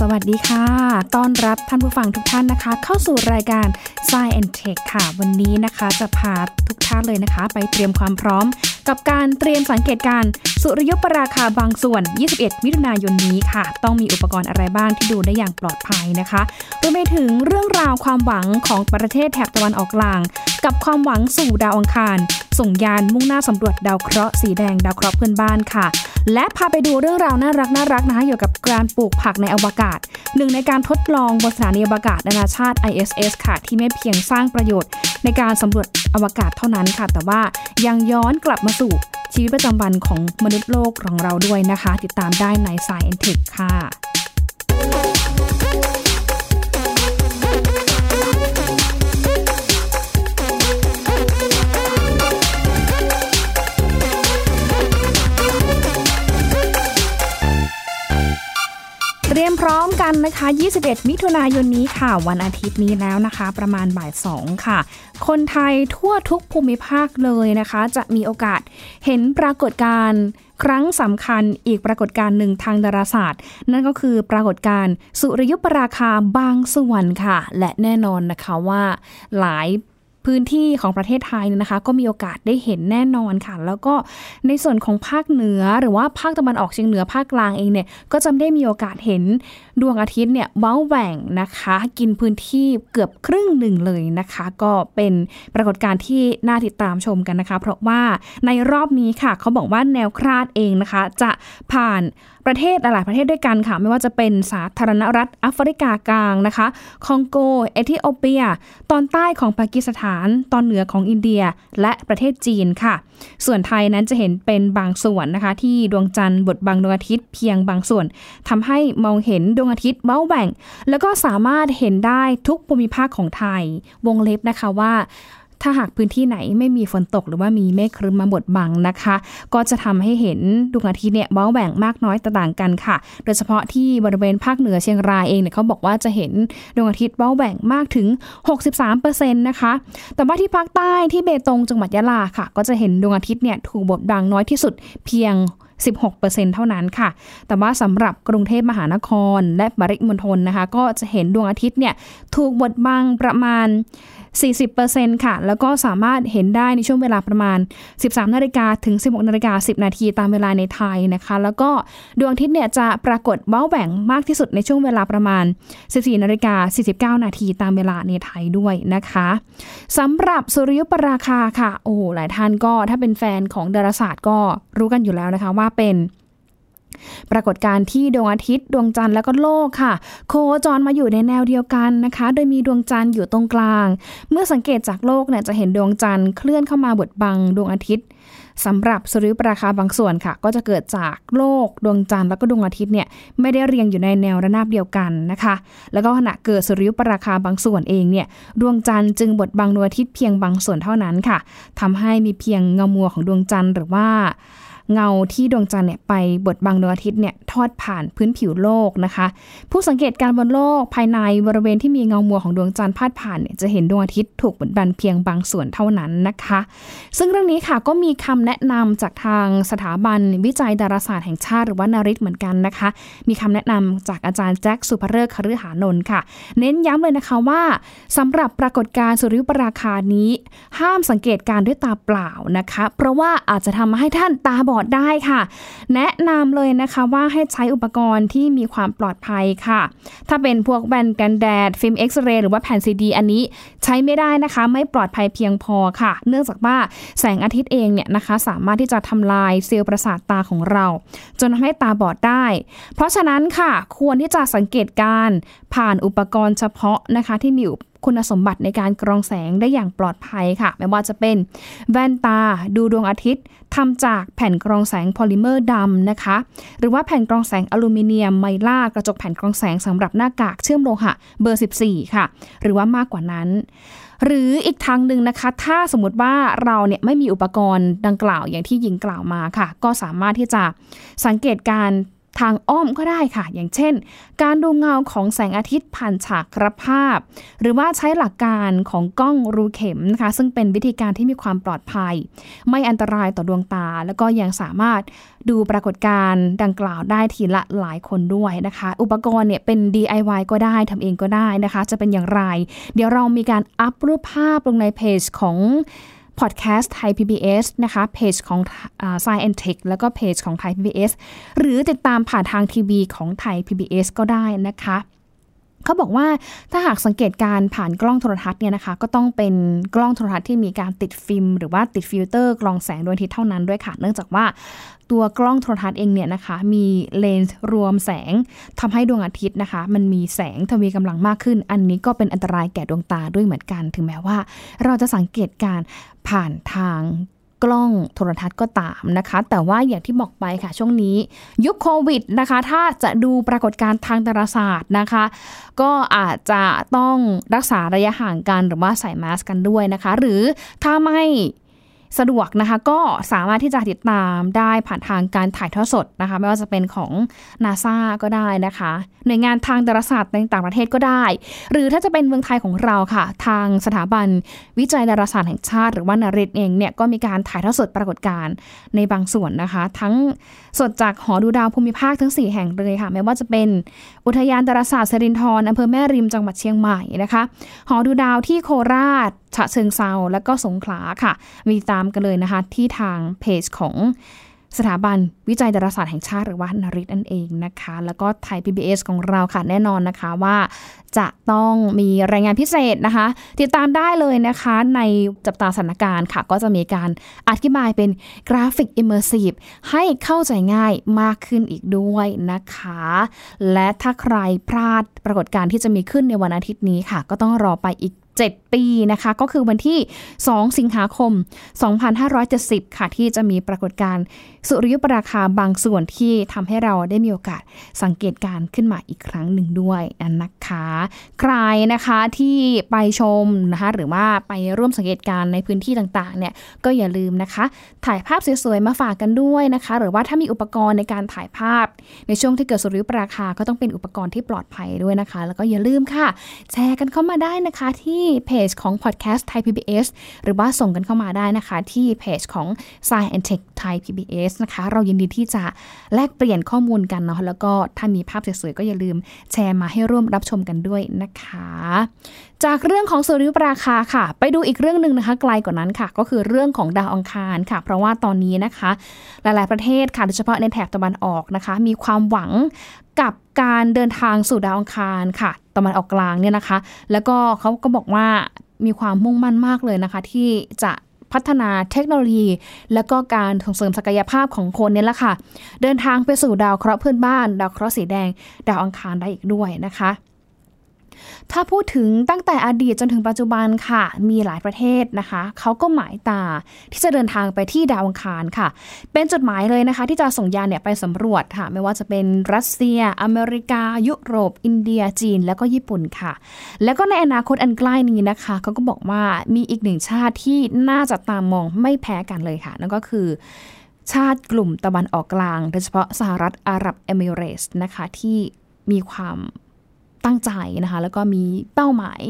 สวัสดีค่ะ ต้อนรับท่านผู้ฟังทุกท่านนะคะ เข้าสู่รายการ Science and Tech ค่ะ วันนี้นะคะจะพาทุกท่านเลยนะคะ ไปเตรียมความพร้อม กับการเตรียมสังเกตการสุริยุปราคาบางส่วน 21 มิถุนายนนี้ค่ะ ต้องมีอุปกรณ์อะไรบ้างที่ดูได้อย่างปลอดภัยนะคะรวมไปถึงเรื่องราวความหวังของประเทศแถบตะวันออกกลาง กับความหวังสู่ดาวอังคาร ส่งยานมุ่งหน้าสำรวจดาวเคราะห์สีแดงดาวเคราะห์เพื่อนบ้านค่ะ และพาไปดูเรื่องราวน่ารักน่ารักนะคะเกี่ยวกับการปลูกผักในอวกาศหนึ่งในการทดลองบนสถานีอวกาศนานาชาติ ISS ค่ะ ที่ไม่เพียงสร้างประโยชน์ ในการสำรวจอวกาศเท่านั้นค่ะ แต่ว่ายังย้อนกลับมาสู่ชีวิตประจำวันของมนุษย์โลกของเราด้วยนะคะ ติดตามได้ใน Science Tech ค่ะ นนะคะ 21 มิถุนายนนี้ค่ะ วันอาทิตย์นี้แล้วนะคะ ประมาณบ่าย 2 ค่ะ คนไทยทั่วทุกภูมิภาคเลยนะคะ จะมีโอกาสเห็นปรากฏการณ์ครั้งสำคัญอีกปรากฏการณ์หนึ่งทางดาราศาสตร์ นั่นก็คือปรากฏการณ์สุริยุปราคาบางส่วนค่ะ และแน่นอนนะคะว่าหลาย พื้นที่ของประเทศไทยเนี่ยนะคะ ก็มีโอกาสได้เห็นแน่นอนค่ะ แล้วก็ในส่วนของภาคเหนือหรือว่าภาคตะวันออกเฉียงเหนือภาคกลางเองเนี่ยก็จะได้มีโอกาสเห็นดวงอาทิตย์เนี่ยเว้าแหว่งนะคะ กินพื้นที่เกือบครึ่งหนึ่งเลยนะคะ ก็เป็นปรากฏการณ์ที่น่าติดตามชมกันนะคะ เพราะว่าในรอบนี้ค่ะเขาบอกว่าแนวคลาดเองนะคะ จะผ่าน ประเทศหลายประเทศด้วยกันค่ะ ไม่ว่าจะเป็นสาธารณรัฐแอฟริกากลางนะคะคองโก เอธิโอเปีย ตอนใต้ของปากีสถาน ตอนเหนือของอินเดีย และประเทศจีนค่ะ ส่วนไทยนั้นจะเห็นเป็นบางส่วนนะคะ ที่ดวงจันทร์บดบังดวงอาทิตย์เพียงบางส่วนทำให้มองเห็นดวงอาทิตย์เบ้าแหว่ง แล้วก็สามารถเห็นได้ทุกภูมิภาคของไทย วงเล็บนะคะว่า ถ้าหากพื้นที่ไหนไม่มีฝนตกหรือว่ามีเมฆครึ้มมาบดบังนะคะ ก็จะทำให้เห็นดวงอาทิตย์เนี่ยเบ้าแหว่งมากน้อยต่างกันค่ะ โดยเฉพาะที่บริเวณภาคเหนือเชียงรายเองเนี่ยเขาบอกว่าจะเห็นดวงอาทิตย์เบ้าแหว่งมากถึง 63%นะคะ แต่ว่าที่ภาคใต้ที่เบตงจังหวัดยะลาค่ะ ก็จะเห็นดวงอาทิตย์เนี่ยถูกบดบังน้อยที่สุดเพียง 16%เท่านั้นค่ะ แต่ว่าสำหรับกรุงเทพมหานครและปริมณฑลนะคะ ก็จะเห็นดวงอาทิตย์เนี่ยถูกบดบังประมาณ 40%ค่ะ แล้วก็สามารถเห็นได้ในช่วงเวลาประมาณ 13นาฬิกาถึง 16นาฬิกา10 นาทีตามเวลาในไทยนะคะ แล้วก็ดวงอาทิตย์เนี่ยจะปรากฏเว้าแหว่งมากที่สุดในช่วงเวลาประมาณ 14นาฬิกา49 นาทีตามเวลาในไทยด้วยนะคะสำหรับสุริยุปราคาค่ะ โอ้หหลายท่านก็ถ้าเป็นแฟนของดาราศาสตร์ก็รู้กันอยู่แล้วนะคะว่าเป็นปรากฏการณ์ที่ดวงอาทิตย์ ดวงจันทร์แล้วก็โลกค่ะ โคจรมาอยู่ในแนวเดียวกันนะคะ โดยมีดวงจันทร์อยู่ตรงกลาง เมื่อสังเกตจากโลกเนี่ยจะเห็นดวงจันทร์เคลื่อนเข้ามาบดบังดวงอาทิตย์สำหรับสุริยุปราคาบางส่วนค่ะ ก็จะเกิดจากโลกดวงจันทร์แล้วก็ดวงอาทิตย์เนี่ยไม่ได้เรียงอยู่ในแนวระนาบเดียวกันนะคะ แล้วก็ขณะเกิดสุริยุปราคาบางส่วนเองเนี่ยดวงจันทร์จึงบดบังดวงอาทิตย์เพียงบางส่วนเท่านั้นค่ะทำให้มีเพียงเงามัวของดวงจันทร์หรือว่า เงาที่ดวงจันทร์เนี่ยไปบดบังดวงอาทิตย์เนี่ยทอดผ่านพื้นผิวโลกนะคะ ผู้สังเกตการณ์บนโลกภายในบริเวณที่มีเงามัวของดวงจันทร์พาดผ่านเนี่ยจะเห็นดวงอาทิตย์ถูกบดบังเพียงบางส่วนเท่านั้นนะคะ ซึ่งเรื่องนี้ค่ะก็มีคำแนะนำจากทางสถาบันวิจัยดาราศาสตร์แห่งชาติหรือว่านาริตเหมือนกันนะคะ มีคำแนะนำจากอาจารย์แจ็คสุภเริกคฤหานนท์ค่ะ เน้นย้ำเลยนะคะว่าสำหรับปรากฏการณ์สุริยุปราคานี้ ห้ามสังเกตการณ์ด้วยตาเปล่านะคะ เพราะว่าอาจจะทำให้ท่านตาบอดได้ค่ะ แนะนำเลยนะคะว่าให้ใช้อุปกรณ์ที่มีความปลอดภัยค่ะ ถ้าเป็นพวกแว่นกันแดด ฟิล์มเอ็กซเรย์หรือว่าแผ่นซีดีอันนี้ใช้ไม่ได้นะคะ ไม่ปลอดภัยเพียงพอค่ะ เนื่องจากว่าแสงอาทิตย์เองเนี่ยนะคะ สามารถที่จะทำลายเซลล์ประสาทตาของเรา จนทำให้ตาบอดได้ เพราะฉะนั้นค่ะ ควรที่จะสังเกตการผ่านอุปกรณ์เฉพาะนะคะที่มี คุณสมบัติในการกรองแสงได้อย่างปลอดภัยค่ะ ไม่ว่าจะเป็นแว่นตาดูดวงอาทิตย์ทำจากแผ่นกรองแสงโพลิเมอร์ดำนะคะ หรือว่าแผ่นกรองแสงอลูมิเนียมไมล่ากระจกแผ่นกรองแสงสำหรับหน้ากากเชื่อมโลหะเบอร์ 14 ค่ะ หรือว่ามากกว่านั้นหรืออีกทางหนึ่งนะคะ ถ้าสมมติว่าเราเนี่ยไม่มีอุปกรณ์ดังกล่าวอย่างที่หญิงกล่าวมาค่ะ ก็สามารถที่จะสังเกตการ ทางอ้อมก็ได้ค่ะ อย่างเช่น การดูเงาของแสงอาทิตย์ผ่านฉากกระภาพ หรือว่าใช้หลักการของกล้องรูเข็มนะคะ ซึ่งเป็นวิธีการที่มีความปลอดภัย ไม่อันตรายต่อดวงตา แล้วก็ยังสามารถดูปรากฏการณ์ดังกล่าวได้ทีละหลายคนด้วยนะคะ อุปกรณ์เนี่ยเป็น DIY ก็ได้ทำเองก็ได้นะคะ จะเป็นอย่างไร เดี๋ยวเรามีการอัพรูปภาพลงในเพจของ พอดแคสต์ไทย PBS นะคะเพจของ Science and Tech แล้วก็เพจของไทย PBS หรือติดตามผ่านทางทีวีของไทย PBS ก็ได้นะคะ เขาบอกว่าถ้าหากสังเกตการณ์ผ่านกล้องโทรทรรศน์เนี่ยนะคะ ก็ต้องเป็นกล้องโทรทรรศน์ที่มีการติดฟิล์มหรือว่าติดฟิลเตอร์กรองแสงดวงอาทิตย์เท่านั้นด้วยค่ะ เนื่องจากว่าตัวกล้องโทรทรรศน์เองเนี่ยนะคะ มีเลนส์รวมแสงทำให้ดวงอาทิตย์นะคะ มันมีแสงทวีกำลังมากขึ้น อันนี้ก็เป็นอันตรายแก่ดวงตาด้วยเหมือนกัน ถึงแม้ว่า เราจะสังเกตการผ่านทาง กล้องโทรทัศน์ก็ตามนะคะ แต่ว่าอย่างที่บอกไปค่ะช่วงนี้ยุคโควิดนะคะ ถ้าจะดูปรากฏการณ์ทางดาราศาสตร์นะคะ ก็อาจจะต้องรักษาระยะห่างกันหรือว่าใส่แมสกันด้วยนะคะ หรือถ้าไม่ สะดวกนะคะก็สามารถที่จะติดตามได้ผ่านทางการถ่ายทอดสดนะคะไม่ว่าจะเป็นของนาซาก็ได้นะคะ หน่วยงานทางดาราศาสตร์ในต่างประเทศก็ได้ หรือถ้าจะเป็นเมืองไทยของเราค่ะ ทางสถาบันวิจัยดาราศาสตร์แห่งชาติ หรือว่านาริตเองเนี่ยก็มีการถ่ายทอดสดปรากฏการณ์ในบางส่วนนะคะ ทั้ง สดจากหอดูดาวภูมิภาคทั้ง 4 แห่งเลยค่ะไม่ว่าจะเป็นอุทยานดาราศาสตร์เซรินทรอำเภอแม่ริมจังหวัดเชียงใหม่นะคะหอดูดาวที่โคราชฉะเชิงเซาและก็สงขลาค่ะ มีตามกันเลยนะคะที่ทางเพจของ สถาบันวิจัยดาราศาสตร์แห่งชาติหรือว่า NARIT นั่นเองนะคะ แล้วก็ไทย PBS ของเราค่ะแน่นอนนะคะว่า จะต้องมีรายงานพิเศษนะคะ ติดตามได้เลยนะคะในจับตาสถานการณ์ค่ะ ก็จะมีการอธิบายเป็นกราฟิก immersive ให้เข้าใจง่ายมากขึ้นอีกด้วยนะคะ และถ้าใครพลาดปรากฏการณ์ที่จะมีขึ้นในวันอาทิตย์นี้ค่ะ ก็ต้องรอไปอีก7 ปีนะคะ ก็คือวันที่ 2 สิงหาคม 2570 ค่ะ ที่จะมีปรากฏการณ์ สุริยุปราคาบางส่วนที่ทำให้เราได้มีโอกาสสังเกตการขึ้นมาอีกครั้งหนึ่งด้วยนะคะ ใครนะคะที่ไปชมนะคะหรือว่าไปร่วมสังเกตการในพื้นที่ต่างๆเนี่ยก็อย่าลืมนะคะ ถ่ายภาพสวยๆมาฝากกันด้วยนะคะ หรือว่าถ้ามีอุปกรณ์ในการถ่ายภาพ ในช่วงที่เกิดสุริยุปราคาก็ต้องเป็นอุปกรณ์ที่ปลอดภัยด้วยนะคะ แล้วก็อย่าลืมค่ะ แชร์กันเข้ามาได้นะคะที่เพจของ podcast Thai PBS หรือว่าส่งกันเข้ามาได้นะคะ ที่เพจของ Science and Tech Thai PBS นะคะ เรายินดีที่จะแลกเปลี่ยนข้อมูลกันเนาะแล้วก็ถ้ามีภาพสวยๆก็อย่าลืมแชร์มาให้ร่วมรับชมกันด้วยนะคะ จากเรื่องของสุริยุปราคาค่ะ ไปดูอีกเรื่องหนึ่งนะคะไกลกว่านั้นค่ะ ก็คือเรื่องของดาวอังคารค่ะ เพราะว่าตอนนี้นะคะ หลายๆประเทศค่ะโดยเฉพาะในแถบตะวันออกนะคะ มีความหวังกับการเดินทางสู่ดาวอังคารค่ะตะวันออกกลางเนี่ยนะคะ แล้วก็เขาก็บอกว่ามีความมุ่งมั่นมากเลยนะคะ ที่จะ พัฒนาเทคโนโลยี และก็การส่งเสริมศักยภาพของคนนี่แหละค่ะ เดินทางไปสู่ดาวเคราะห์เพื่อนบ้าน ดาวเคราะห์สีแดง ดาวอังคารได้อีกด้วยนะคะ ถ้าพูดถึงตั้งแต่อดีตจนถึงปัจจุบันค่ะ มีหลายประเทศนะคะเขาก็หมายตาที่จะเดินทางไปที่ดาวอังคารค่ะ เป็นจุดหมายเลยนะคะ ที่จะส่งยานเนี่ยไปสำรวจค่ะ ไม่ว่าจะเป็นรัสเซีย อเมริกา ยุโรป อินเดียจีน แล้วก็ญี่ปุ่นค่ะ แล้วก็ในอนาคตอันใกล้นี้นะคะเขาก็บอกว่ามีอีกหนึ่งชาติที่น่าจะตามมองไม่แพ้กันเลยค่ะ นั่นก็คือชาติกลุ่มตะวันออกกลาง โดยเฉพาะสหรัฐอาหรับเอมิเรส์นะคะที่มีความ ตั้งใจนะคะ แล้วก็มีเป้าหมาย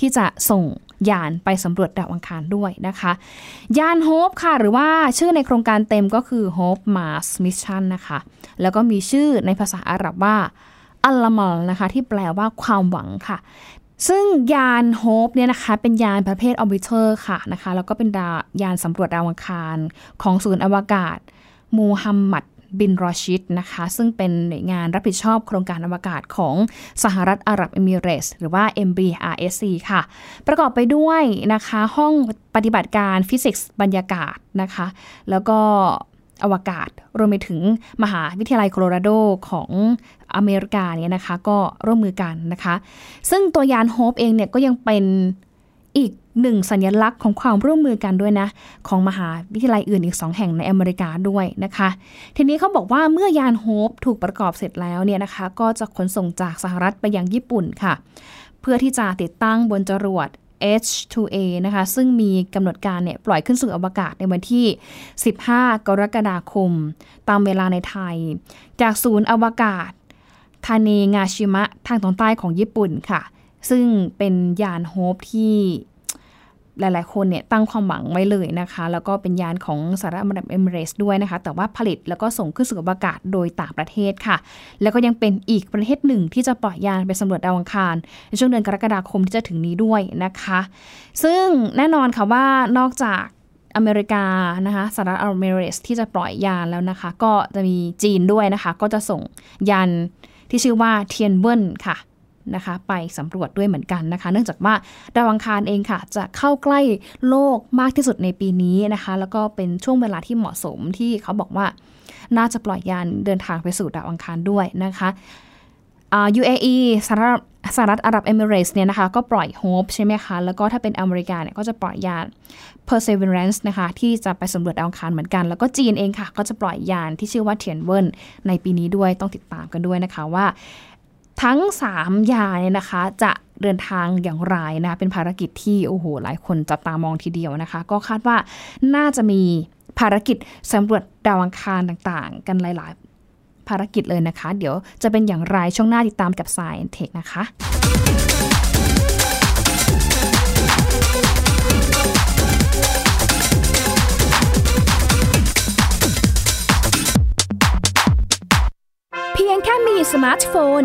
ที่จะส่งยานไปสำรวจดาวอังคารด้วยนะคะ ยาน Hope ค่ะ หรือว่าชื่อในโครงการเต็มก็คือ Hope Mars Mission นะคะ แล้วก็มีชื่อในภาษาอาหรับว่าอัลอามาลนะคะ ที่แปลว่าความหวังค่ะ ซึ่งยาน Hope เนี่ยนะคะ เป็นยานประเภท orbiter ค่ะนะคะ แล้วก็เป็นดายานสำรวจดาวอังคาร ของศูนย์อวกาศ มูฮัมหมัด บินรอชิดนะคะ ซึ่งเป็นหน่วยงานรับผิดชอบโครงการอวกาศของสหรัฐอาหรับเอมิเรตส์ หรือว่า MBRSC ค่ะ ประกอบไปด้วยนะคะห้องปฏิบัติการฟิสิกส์บรรยากาศนะคะ แล้วก็อวกาศรวมไปถึงมหาวิทยาลัยโคโลราโดของอเมริกาเนี่ยนะคะ ก็ร่วมมือกันนะคะ ซึ่งตัวยานโฮปเองเนี่ยก็ยังเป็น อีกหนึ่งสัญลักษณ์ของความร่วมมือกันด้วยนะ ของมหาวิทยาลัยอื่นอีก 2 แห่งในอเมริกาด้วยนะคะ ทีนี้เขาบอกว่าเมื่อยานโฮปถูกประกอบเสร็จแล้วเนี่ยนะคะ ก็จะขนส่งจากสหรัฐไปยังญี่ปุ่นค่ะ เพื่อที่จะติดตั้งบนจรวด H2A นะคะ ซึ่งมีกำหนดการเนี่ยปล่อยขึ้นสู่อวกาศในวันที่ 15 กรกฎาคม ตามเวลาในไทย จากศูนย์อวกาศ ทาเนงาชิมะ ทางตอนใต้ของญี่ปุ่นค่ะ ซึ่งเป็นยานโฮปที่หลาย ๆ คนเนี่ยตั้งความหวังไว้เลยนะคะ แล้วก็เป็นยานของสหรัฐอเมริกาด้วยนะคะ แต่ว่าผลิตแล้วก็ส่งขึ้นสู่อวกาศโดยต่างประเทศค่ะ แล้วก็ยังเป็นอีกประเทศหนึ่งที่จะปล่อยยานไปสำรวจดาวอังคารในช่วงเดือนกรกฎาคมที่จะถึงนี้ด้วยนะคะ ซึ่งแน่นอนค่ะว่านอกจากอเมริกานะคะสหรัฐอเมริกาที่จะปล่อยยานแล้วนะคะ ก็จะมีจีนด้วยนะคะ ก็จะส่งยานที่ชื่อว่าเทียนเวินค่ะ นะคะ ไปสำรวจด้วยเหมือนกันนะคะ เนื่องจากว่าดาวอังคารเองค่ะ จะเข้าใกล้โลกมากที่สุดในปีนี้นะคะ แล้วก็เป็นช่วงเวลาที่เหมาะสมที่เขาบอกว่าน่าจะปล่อยยานเดินทางไปสู่ดาวอังคารด้วยนะคะ UAE สหรัฐสหรัฐอาหรับเอมิเรสเนี่ยนะคะก็ปล่อย Hope ใช่ไหมคะ แล้วก็ถ้าเป็นอเมริกาเนี่ยก็จะปล่อยยาน Perseverance นะคะที่จะไปสำรวจดาวอังคารเหมือนกัน แล้วก็จีนเองค่ะ ก็จะปล่อยยานที่ชื่อว่าเทียนเวินในปีนี้ด้วยต้องติดตามกันด้วยนะคะว่า ทั้ง3ยาเนี่ยนะคะ จะเดินทางอย่างไรนะ เป็นภารกิจที่โอ้โหหลายคนจับตามองทีเดียวนะคะ ก็คาดว่าน่าจะมีภารกิจสำรวจดาวอังคารต่างๆ กันหลาย ๆ ภารกิจเลยนะคะ เดี๋ยวจะเป็นอย่างไรช่วงหน้าติดตามกับ Science Tech นะคะเพียงแค่มีสมาร์ทโฟน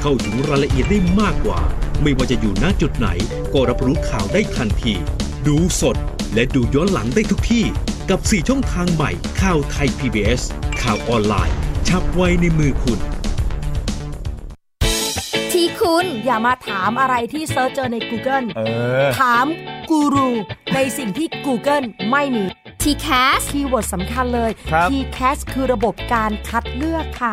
เข้าถึงรายละเอียดได้มากกว่า ไม่ว่าจะอยู่ณจุดไหน ก็รับรู้ข่าวได้ทันที ดูสดและดูย้อนหลังได้ทุกที่ กับ 4 ช่องทางใหม่ข่าวไทย PBS ข่าวออนไลน์ ฉับไวในมือคุณ ที่คุณอย่ามาถามอะไรที่ search เจอใน Google เออ ถามกูรูในสิ่งที่ Google ไม่มี TCAS keyword สำคัญเลย ครับ TCAS คือระบบการคัดเลือกค่ะ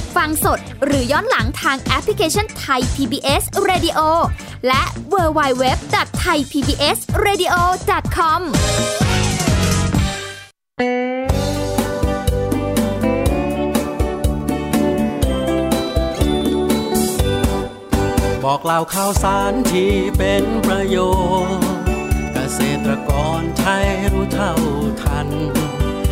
ฟังสดหรือย้อนหลังทางแอปพลิเคชันไทย PBS Radio และ w w w t h a i PBS Radio com บอกเล่าข่าวสารที่เป็นประโยชน์ เกษตรกรไทยรู้เท่าทัน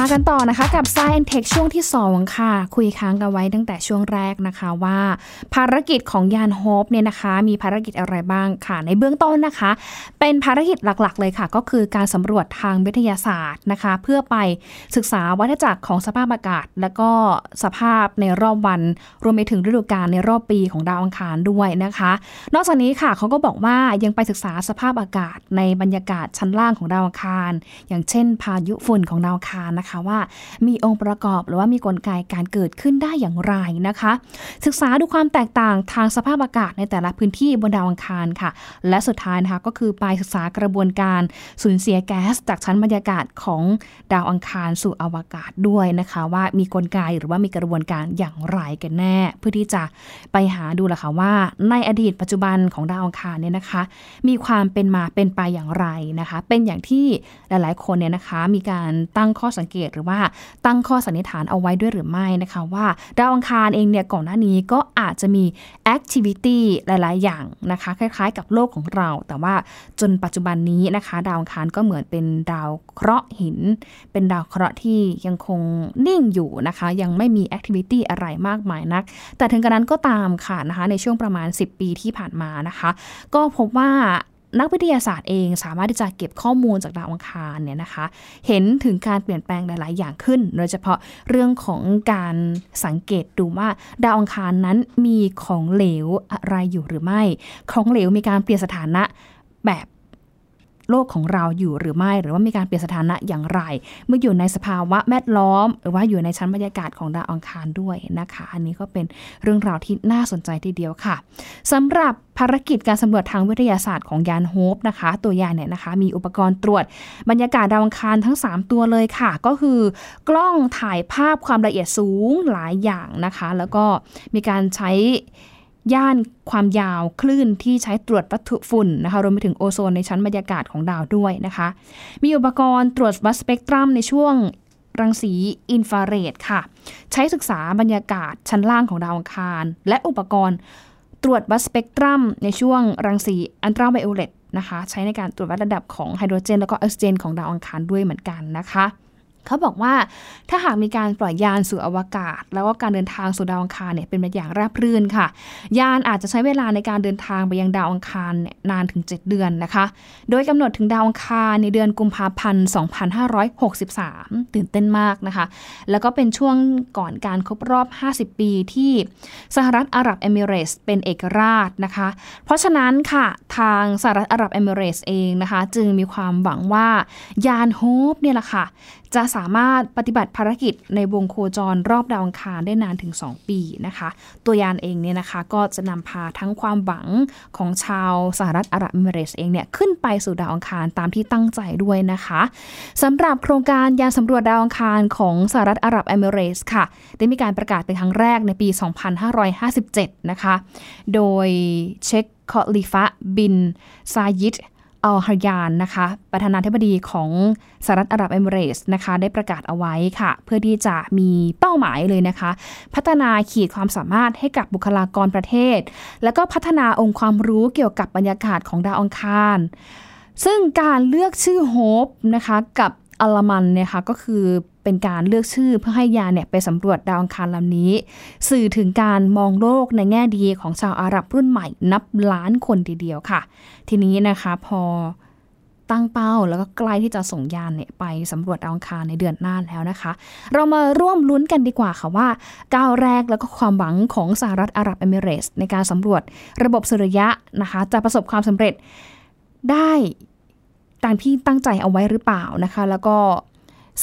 มากันต่อนะคะกับ Science Tech ช่วงที่ 2 ค่ะ คุยค้างกันไว้ตั้งแต่ช่วงแรกนะคะว่า ภารกิจของยานโฮปเนี่ยนะคะ มีภารกิจอะไรบ้างค่ะ ในเบื้องต้นนะคะ เป็นภารกิจหลักๆ เลยค่ะ ก็คือการสำรวจทางวิทยาศาสตร์นะคะ เพื่อไปศึกษาวัฏจักรของสภาพอากาศ และก็สภาพในรอบวัน รวมไปถึงฤดูกาลในรอบปีของดาวอังคารด้วยนะคะ นอกจากนี้ค่ะเขาก็บอกว่ายังไปศึกษาสภาพอากาศในบรรยากาศชั้นล่างของดาวอังคาร อย่างเช่น พายุฝุ่นของดาวอังคารนะคะว่า มีองค์ประกอบหรือว่ามีกลไกการเกิดขึ้นได้อย่างไรนะคะ ศึกษาดูความแตกต่างทางสภาพอากาศในแต่ละพื้นที่บนดาวอังคารค่ะ และสุดท้ายนะคะก็คือไปศึกษากระบวนการสูญเสียแก๊สจากชั้นบรรยากาศของดาวอังคารสู่อวกาศด้วยนะคะ ว่ามีกลไกหรือว่ามีกระบวนการอย่างไรกันแน่ เพื่อที่จะไปหาดูแหละค่ะว่า ในอดีตปัจจุบันของดาวอังคารเนี่ยนะคะ มีความเป็นมาเป็นไปอย่างไรนะคะ เป็นอย่างที่หลาย ๆ คนเนี่ยนะคะ มีการตั้งข้อสังเกตหรือว่าตั้งข้อสันนิษฐานเอาไว้ด้วยหรือไม่นะคะว่าดาวอังคารเองเนี่ยก่อนหน้านี้ก็อาจจะมี activity หลาย ๆ อย่างนะคะคล้าย ๆ กับโลกของเรา แต่ว่าจนปัจจุบันนี้นะคะ ดาวอังคารก็เหมือนเป็นดาวเคราะห์หิน เป็นดาวเคราะห์ที่ยังคงนิ่งอยู่นะคะ ยังไม่มี activity อะไรมากมายนัก แต่ถึงกระนั้นก็ตามค่ะนะคะในช่วงประมาณ 10 ปีที่ผ่านมานะคะ ก็พบว่า นักวิทยาศาสตร์เองสามารถที่จะเก็บข้อมูลจากดาวอังคารเนี่ยนะคะ เห็นถึงการเปลี่ยนแปลงหลาย ๆ อย่างขึ้น โดยเฉพาะเรื่องของการสังเกตดูว่าดาวอังคารนั้นมีของเหลวอะไรอยู่หรือไม่ ของเหลวมีการเปลี่ยนสถานะแบบ โลกของเราอยู่หรือไม่ หรือว่ามีการเปลี่ยนสถานะอย่างไร เมื่ออยู่ในสภาวะแวดล้อม หรือว่าอยู่ในชั้นบรรยากาศของดาวอังคารด้วยนะคะ อันนี้ก็เป็นเรื่องราวที่น่าสนใจทีเดียวค่ะสำหรับภารกิจการสำรวจทางวิทยาศาสตร์ของยานโฮปนะคะ ตัวยานเนี่ยนะคะ มีอุปกรณ์ตรวจบรรยากาศดาวอังคารทั้ง 3 ตัวเลยค่ะ ก็คือกล้องถ่ายภาพความละเอียดสูงหลายอย่างนะคะ แล้วก็มีการใช้ ย่านความยาวคลื่นที่ใช้ตรวจวัตถุฝุ่นนะคะรวมไปถึงโอโซนในชั้นบรรยากาศของดาวด้วยนะคะ มีอุปกรณ์ตรวจวัดสเปกตรัมในช่วงรังสีอินฟราเรดค่ะ ใช้ศึกษาบรรยากาศชั้นล่างของดาวอังคาร และอุปกรณ์ตรวจวัดสเปกตรัมในช่วงรังสีอันตราไวโอเลตนะคะ ใช้ในการตรวจวัดระดับของไฮโดรเจน แล้วก็ออกซิเจนของดาวอังคารด้วยเหมือนกันนะคะ เขาบอกว่าถ้าหากมีการปล่อยยานสู่อวกาศ แล้วก็การเดินทางสู่ดาวอังคารเนี่ยเป็นไปอย่างราบรื่นค่ะ ยานอาจจะใช้เวลาในการเดินทางไปยังดาวอังคารเนี่ยนานถึง 7 เดือนนะคะ โดยกำหนดถึงดาวอังคารในเดือนกุมภาพันธ์ 2563 ตื่นเต้นมากนะคะ แล้วก็เป็นช่วงก่อนการครบรอบ 50 ปีที่สหรัฐอาหรับเอมิเรตส์เป็นเอกราชนะคะ เพราะฉะนั้นค่ะทางสหรัฐอาหรับเอมิเรตส์เองนะคะ จึงมีความหวังว่ายานโฮปเนี่ยแหละค่ะ จะสามารถปฏิบัติภารกิจในวงโคจรรอบดาวอังคารได้นานถึง 2 ปีนะคะ ตัวยานเองเนี่ยนะคะก็จะนำพาทั้งความหวังของชาวสหรัฐอาหรับเอมิเรตส์เองเนี่ยขึ้นไปสู่ดาวอังคารตามที่ตั้งใจด้วยนะคะสำหรับโครงการยานสำรวจดาวอังคารของสหรัฐอาหรับเอมิเรตส์ค่ะ ได้มีการประกาศเป็นครั้งแรกในปี 2557 นะคะ โดยเชคคอลิฟะบินซายิด อัลฮายานนะคะ ประธานาธิบดีของสหรัฐอาหรับเอมิเรสนะคะ ได้ประกาศเอาไว้ค่ะ เพื่อที่จะมีเป้าหมายเลยนะคะ พัฒนาขีดความสามารถให้กับบุคลากรประเทศ แล้วก็พัฒนาองค์ความรู้เกี่ยวกับบรรยากาศของดาวอังคาร ซึ่งการเลือกชื่อโฮปนะคะกับอัลมันเนี่ยค่ะก็คือ เป็นการเลือกชื่อเพื่อให้ยานเนี่ยไปสำรวจดาวอังคารลำนี้ สื่อถึงการมองโลกในแง่ดีของชาวอาหรับรุ่นใหม่นับล้านคนทีเดียวค่ะ ทีนี้นะคะพอตั้งเป้าแล้วก็ใกล้ที่จะส่งยานเนี่ยไปสำรวจดาวอังคารในเดือนหน้าแล้วนะคะ เรามาร่วมลุ้นกันดีกว่าค่ะว่าก้าวแรกแล้วก็ความหวังของสหรัฐอาหรับเอมิเรส ในการสำรวจระบบสุริยะนะคะ จะประสบความสำเร็จได้ตามที่ตั้งใจเอาไว้หรือเปล่านะคะ แล้วก็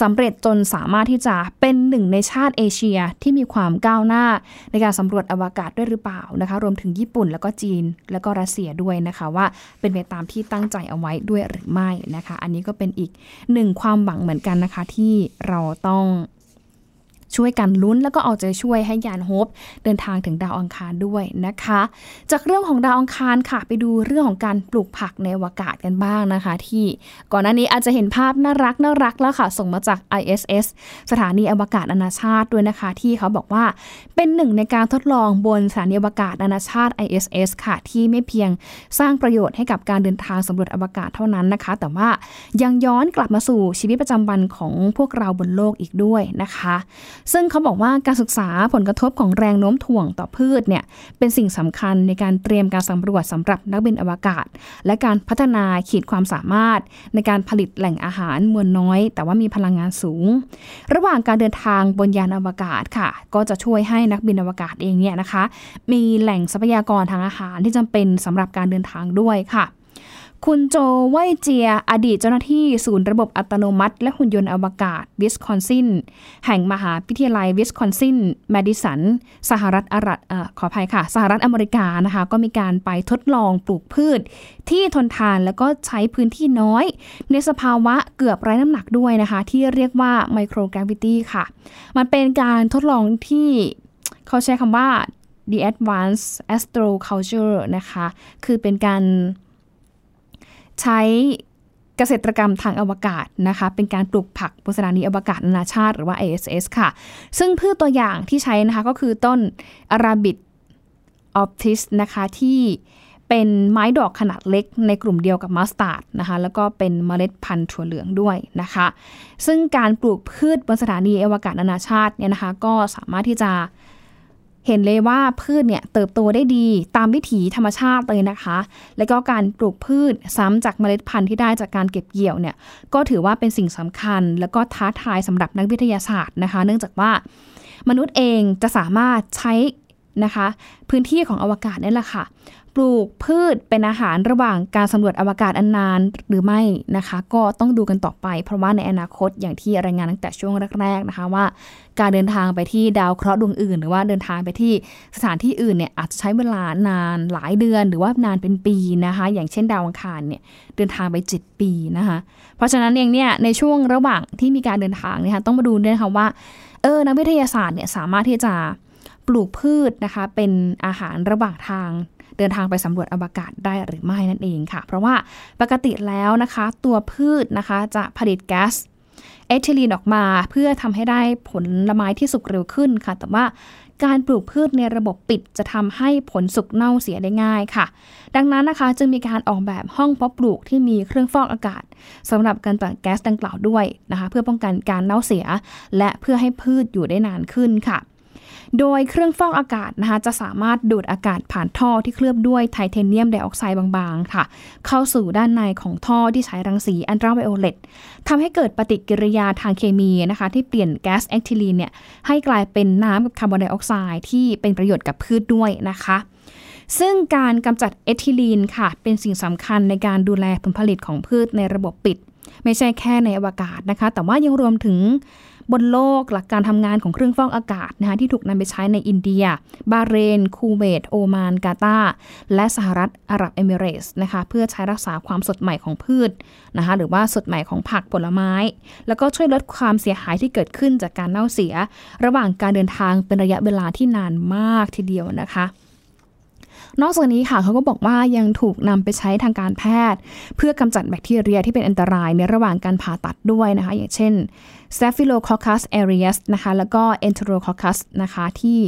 สำเร็จจนสามารถที่จะเป็นหนึ่งในชาติเอเชียที่มีความก้าวหน้าในการสำรวจอวกาศด้วยหรือเปล่านะคะ รวมถึงญี่ปุ่นแล้วก็จีนแล้วก็รัสเซียด้วยนะคะว่าเป็นไปตามที่ตั้งใจเอาไว้ด้วยหรือไม่นะคะ อันนี้ก็เป็นอีกหนึ่งความหวังเหมือนกันนะคะที่เราต้อง ช่วยกันลุ้นแล้วก็เอาใจช่วยให้ยานโฮปเดินทางถึงดาวอังคารด้วยนะคะ จากเรื่องของดาวอังคารค่ะ ไปดูเรื่องของการปลูกผักในอวกาศกันบ้างนะคะ ที่ก่อนหน้านี้อาจจะเห็นภาพน่ารักน่ารักแล้วค่ะ ส่งมาจาก ISS สถานีอวกาศนานาชาติด้วยนะคะ ที่เขาบอกว่าเป็นหนึ่งในการทดลองบนสถานีอวกาศนานาชาติ ISS ค่ะ ที่ไม่เพียงสร้างประโยชน์ให้กับการเดินทางสำรวจอวกาศเท่านั้นนะคะ แต่ว่ายังย้อนกลับมาสู่ชีวิตประจำวันของพวกเราบนโลกอีกด้วยนะคะซึ่งเขาบอกว่าการศึกษาผลกระทบของแรงโน้มถ่วงต่อพืชเนี่ยเป็นสิ่งสำคัญในการเตรียมการสำรวจสำหรับนักบินอวกาศ และการพัฒนาขีดความสามารถ ในการผลิตแหล่งอาหารมวลน้อย แต่ว่ามีพลังงานสูง ระหว่างการเดินทางบนยานอวกาศค่ะ ก็จะช่วยให้นักบินอวกาศเองเนี่ยนะคะ มีแหล่งทรัพยากรทางอาหารที่จำเป็นสำหรับการเดินทางด้วยค่ะ คุณโจไวเจีย อดีตเจ้าหน้าที่ศูนย์ระบบอัตโนมัติ และหุ่นยนต์อวกาศวิสคอนซินแห่งมหาวิทยาลัยวิสคอนซินแมดิสัน สหรัฐอาหรับเอ่อขออภัยค่ะ สหรัฐอเมริกานะคะ ก็มีการไปทดลองปลูกพืช ที่ทนทานแล้วก็ใช้พื้นที่น้อย ในสภาวะเกือบไร้น้ำหนักด้วยนะคะ ที่เรียกว่า microgravity ค่ะ มันเป็นการทดลองที่เขาใช้คำว่า the advanced astroculture นะคะ คือเป็นการ ใช้เกษตรกรรมทางอวกาศนะคะ เป็นการปลูกผักบนสถานีอวกาศนานาชาติหรือว่า ISS ค่ะ ซึ่งพืชตัวอย่างที่ใช้นะคะก็คือต้นอาราบิดออ t ติสนะคะที่เป็นไม้ดอกขนาดเล็กในกลุ่มเดียวกับมัสตาร์ดนะคะแล้วก็เป็นเมล็ดพันธุ์ถั่วเหลืองด้วยนะคะ ซึ่งการปลูกพืชบนสถานีอวกาศนานาชาติเนี่ยนะคะ ก็สามารถที่จะ เห็นเลยว่าพืชเนี่ยเติบโตได้ดีตามวิถีธรรมชาติเลยนะคะ และก็การปลูกพืชซ้ำจากเมล็ดพันธุ์ที่ได้จากการเก็บเกี่ยวเนี่ยก็ถือว่าเป็นสิ่งสำคัญ แล้วก็ท้าทายสำหรับนักวิทยาศาสตร์นะคะ เนื่องจากว่ามนุษย์เองจะสามารถใช้นะคะ พื้นที่ของอวกาศนี่แหละค่ะ ปลูกพืชเป็นอาหารระหว่างการสำรวจอวกาศอันนานหรือไม่นะคะ ก็ต้องดูกันต่อไป เพราะว่าในอนาคตอย่างที่รายงานตั้งแต่ช่วงแรก ๆนะคะว่า การเดินทางไปที่ดาวเคราะห์ดวงอื่น หรือว่าเดินทางไปที่สถานที่อื่นเนี่ยอาจจะใช้เวลานานหลายเดือน หรือว่านานเป็นปีนะคะ อย่างเช่นดาวอังคารเนี่ยเดินทางไป 7 ปีนะคะ เพราะฉะนั้นเองเนี่ยในช่วงระหว่างที่มีการเดินทางนี่ยค่ะต้องมาดูด้วยนะคะว่าเออนักวิทยาศาสตร์เนี่ยสามารถที่จะปลูกพืชนะคะเป็นอาหารระหว่างทาง เดินทางไปสำรวจอวกาศได้หรือไม่นั่นเองค่ะ เพราะว่าปกติแล้วนะคะ ตัวพืชนะคะจะผลิตแก๊สเอทิลีนออกมาเพื่อทำให้ได้ผลไม้ที่สุกเร็วขึ้นค่ะ แต่ว่าการปลูกพืชในระบบปิดจะทำให้ผลสุกเน่าเสียได้ง่ายค่ะ ดังนั้นนะคะจึงมีการออกแบบห้องเพาะปลูกที่มีเครื่องฟอกอากาศสำหรับการปล่อยแก๊สดังกล่าวด้วยนะคะ เพื่อป้องกันการเน่าเสีย และเพื่อให้พืชอยู่ได้นานขึ้นค่ะ โดยเครื่องฟอกอากาศนะคะจะสามารถดูดอากาศผ่านท่อที่เคลือบด้วยไทเทเนียมไดออกไซด์บางๆ ค่ะ เข้าสู่ด้านในของท่อที่ใช้รังสีอันตราไวโอเลตทำให้เกิดปฏิกิริยาทางเคมีนะคะที่เปลี่ยนแก๊สเอทิลีนเนี่ยให้กลายเป็นน้ำกับคาร์บอนไดออกไซด์ที่เป็นประโยชน์กับพืชด้วยนะคะซึ่งการกำจัดเอทิลีนค่ะ เป็นสิ่งสำคัญในการดูแลผลผลิตของพืชในระบบปิด ไม่ใช่แค่ในอวกาศนะคะ แต่ว่ายังรวมถึง บนโลกหลักการทำงานของเครื่องฟอกอากาศนะคะที่ถูกนำไปใช้ในอินเดีย บาห์เรน คูเวต โอมาน กาตาร์และสหรัฐอาหรับเอมิเรตส์นะคะเพื่อใช้รักษาความสดใหม่ของพืชนะคะหรือว่าสดใหม่ของผักผลไม้ แล้วก็ช่วยลดความเสียหายที่เกิดขึ้นจากการเน่าเสีย ระหว่างการเดินทางเป็นระยะเวลาที่นานมากทีเดียวนะคะ นอกจากนี้ค่ะเขาก็บอกว่ายังถูกนำไปใช้ทางการแพทย์ เพื่อกำจัดแบคทีเรียที่เป็นอันตรายในระหว่างการผ่าตัดด้วยนะคะ อย่างเช่น Staphylococcus aureus นะคะแล้วก็ Enterococcus นะคะที่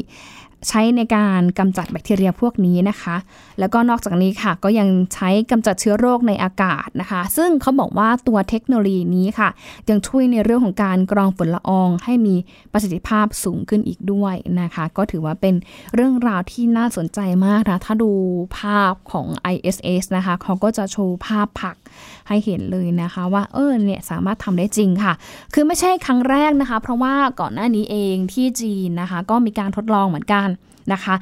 ใช้ในการกำจัดแบคทีเรียพวกนี้นะคะ แล้วก็นอกจากนี้ค่ะ ก็ยังใช้กำจัดเชื้อโรคในอากาศนะคะ ซึ่งเขาบอกว่าตัวเทคโนโลยีนี้ค่ะ ยังช่วยในเรื่องของการกรองฝุ่นละออง ให้มีประสิทธิภาพสูงขึ้นอีกด้วยนะคะ ก็ถือว่าเป็นเรื่องราวที่น่าสนใจมากนะถ้าดูภาพของ ISS นะคะเขาก็จะโชว์ภาพผักให้เห็นเลยนะคะ ว่าเออเนี่ยสามารถทำได้จริงค่ะ คือไม่ใช่ครั้งแรกนะคะ เพราะว่าก่อนหน้านี้เองที่จีนนะคะ ก็มีการทดลองเหมือนกัน นะคะ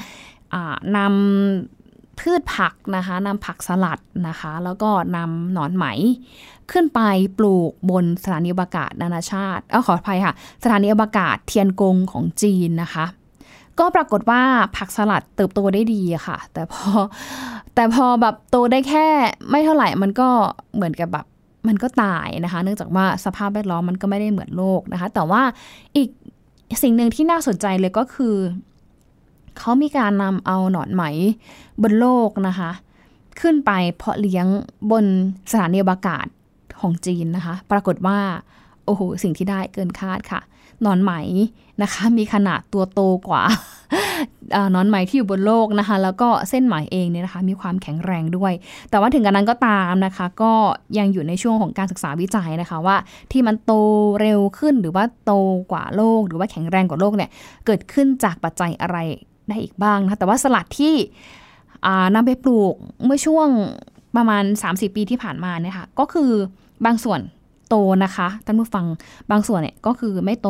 นำพืชผักนะคะนำผักสลัดนะคะ แล้วก็นำหนอนไหม ขึ้นไปปลูกบนสถานีอวกาศนานาชาติเออขออภัยค่ะ สถานีอวกาศเทียนกงของจีนนะคะก็ปรากฏว่าผักสลัดเติบโตได้ดีค่ะ แต่พอแต่พอแบบโตได้แค่ไม่เท่าไหร่มันก็เหมือนกับแบบมันก็ตายนะคะ เนื่องจากว่าสภาพแวดล้อมมันก็ไม่ได้เหมือนโลกนะคะ แต่ว่าอีกสิ่งหนึ่งที่น่าสนใจเลยก็คือ เขามีการนำเอาหนอนไหมบนโลกนะคะ ขึ้นไปเพาะเลี้ยงบนสถานีอวกาศของจีนนะคะ ปรากฏว่า โอ้โห สิ่งที่ได้เกินคาดค่ะหนอนไหมนะคะ มีขนาดตัวโตกว่านอนไหมที่อยู่บนโลกนะคะ แล้วก็เส้นไหมเองเนี่ยนะคะ มีความแข็งแรงด้วย แต่ว่าถึงกระนั้นก็ตามนะคะ ก็ยังอยู่ในช่วงของการศึกษาวิจัยนะคะว่าที่มันโตเร็วขึ้นหรือว่าโตกว่าโลก หรือว่าแข็งแรงกว่าโลกเนี่ยเกิดขึ้นจากปัจจัยอะไร ได้อีกบ้างนะคะแต่ว่าสลัดที่นำไปปลูกเมื่อช่วงประมาณ3-4ปีที่ผ่านมาเนี่ยค่ะก็คือบางส่วนโตนะคะท่านผู้ฟังบางส่วนเนี่ยก็คือไม่โต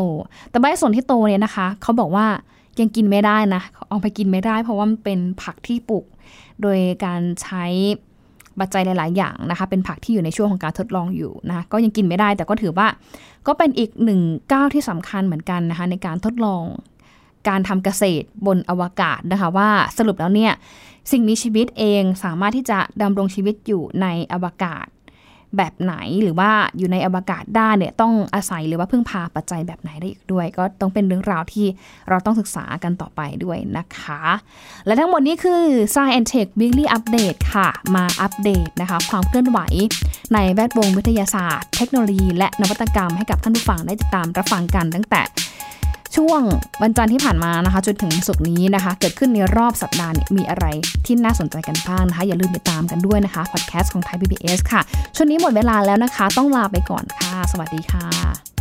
แต่บางส่วนที่โตเนี่ยนะคะเขาบอกว่ายังกินไม่ได้นะเอาไปกินไม่ได้ เพราะว่ามันเป็นผักที่ปลูกโดยการใช้ปัจจัยหลาย ๆ อย่างนะคะ เป็นผักที่อยู่ในช่วงของการทดลองอยู่นะก็ยังกินไม่ได้ แต่ก็ถือว่าก็เป็นอีกหนึ่งก้าวที่สำคัญเหมือนกันนะคะในการทดลอง การทำเกษตรบนอวกาศนะคะว่าสรุปแล้วเนี่ยสิ่งมีชีวิตเองสามารถที่จะดำรงชีวิตอยู่ในอวกาศแบบไหนหรือว่าอยู่ในอวกาศได้เนี่ยต้องอาศัยหรือว่าพึ่งพาปัจจัยแบบไหนได้อีกด้วย ก็ต้องเป็นเรื่องราวที่เราต้องศึกษากันต่อไปด้วยนะคะ และทั้งหมดนี้คือ Science and Tech Weekly Update ค่ะ มาอัปเดตนะคะความเคลื่อนไหว ในแวดวงวิทยาศาสตร์ เทคโนโลยี และนวัตกรรมให้กับท่านผู้ฟังได้ติดตามรับฟังกันตั้งแต่ ช่วงวันจันทร์ที่ผ่านมานะคะ จนถึงสุกนี้นะคะ เกิดขึ้นในรอบสัปดาห์มีอะไรที่น่าสนใจกันบ้างนะคะ อย่าลืมติดตามกันด้วยนะคะพอดแคสต์ของไทย PBS ค่ะช่วงนี้หมดเวลาแล้วนะคะ ต้องลาไปก่อนค่ะ สวัสดีค่ะ